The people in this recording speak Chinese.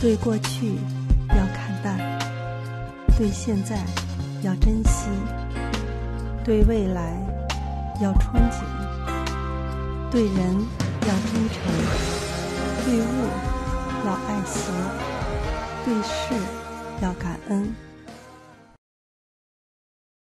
对过去要看淡对现在要珍惜对未来要憧憬对人要真诚对物要爱惜对事要感恩。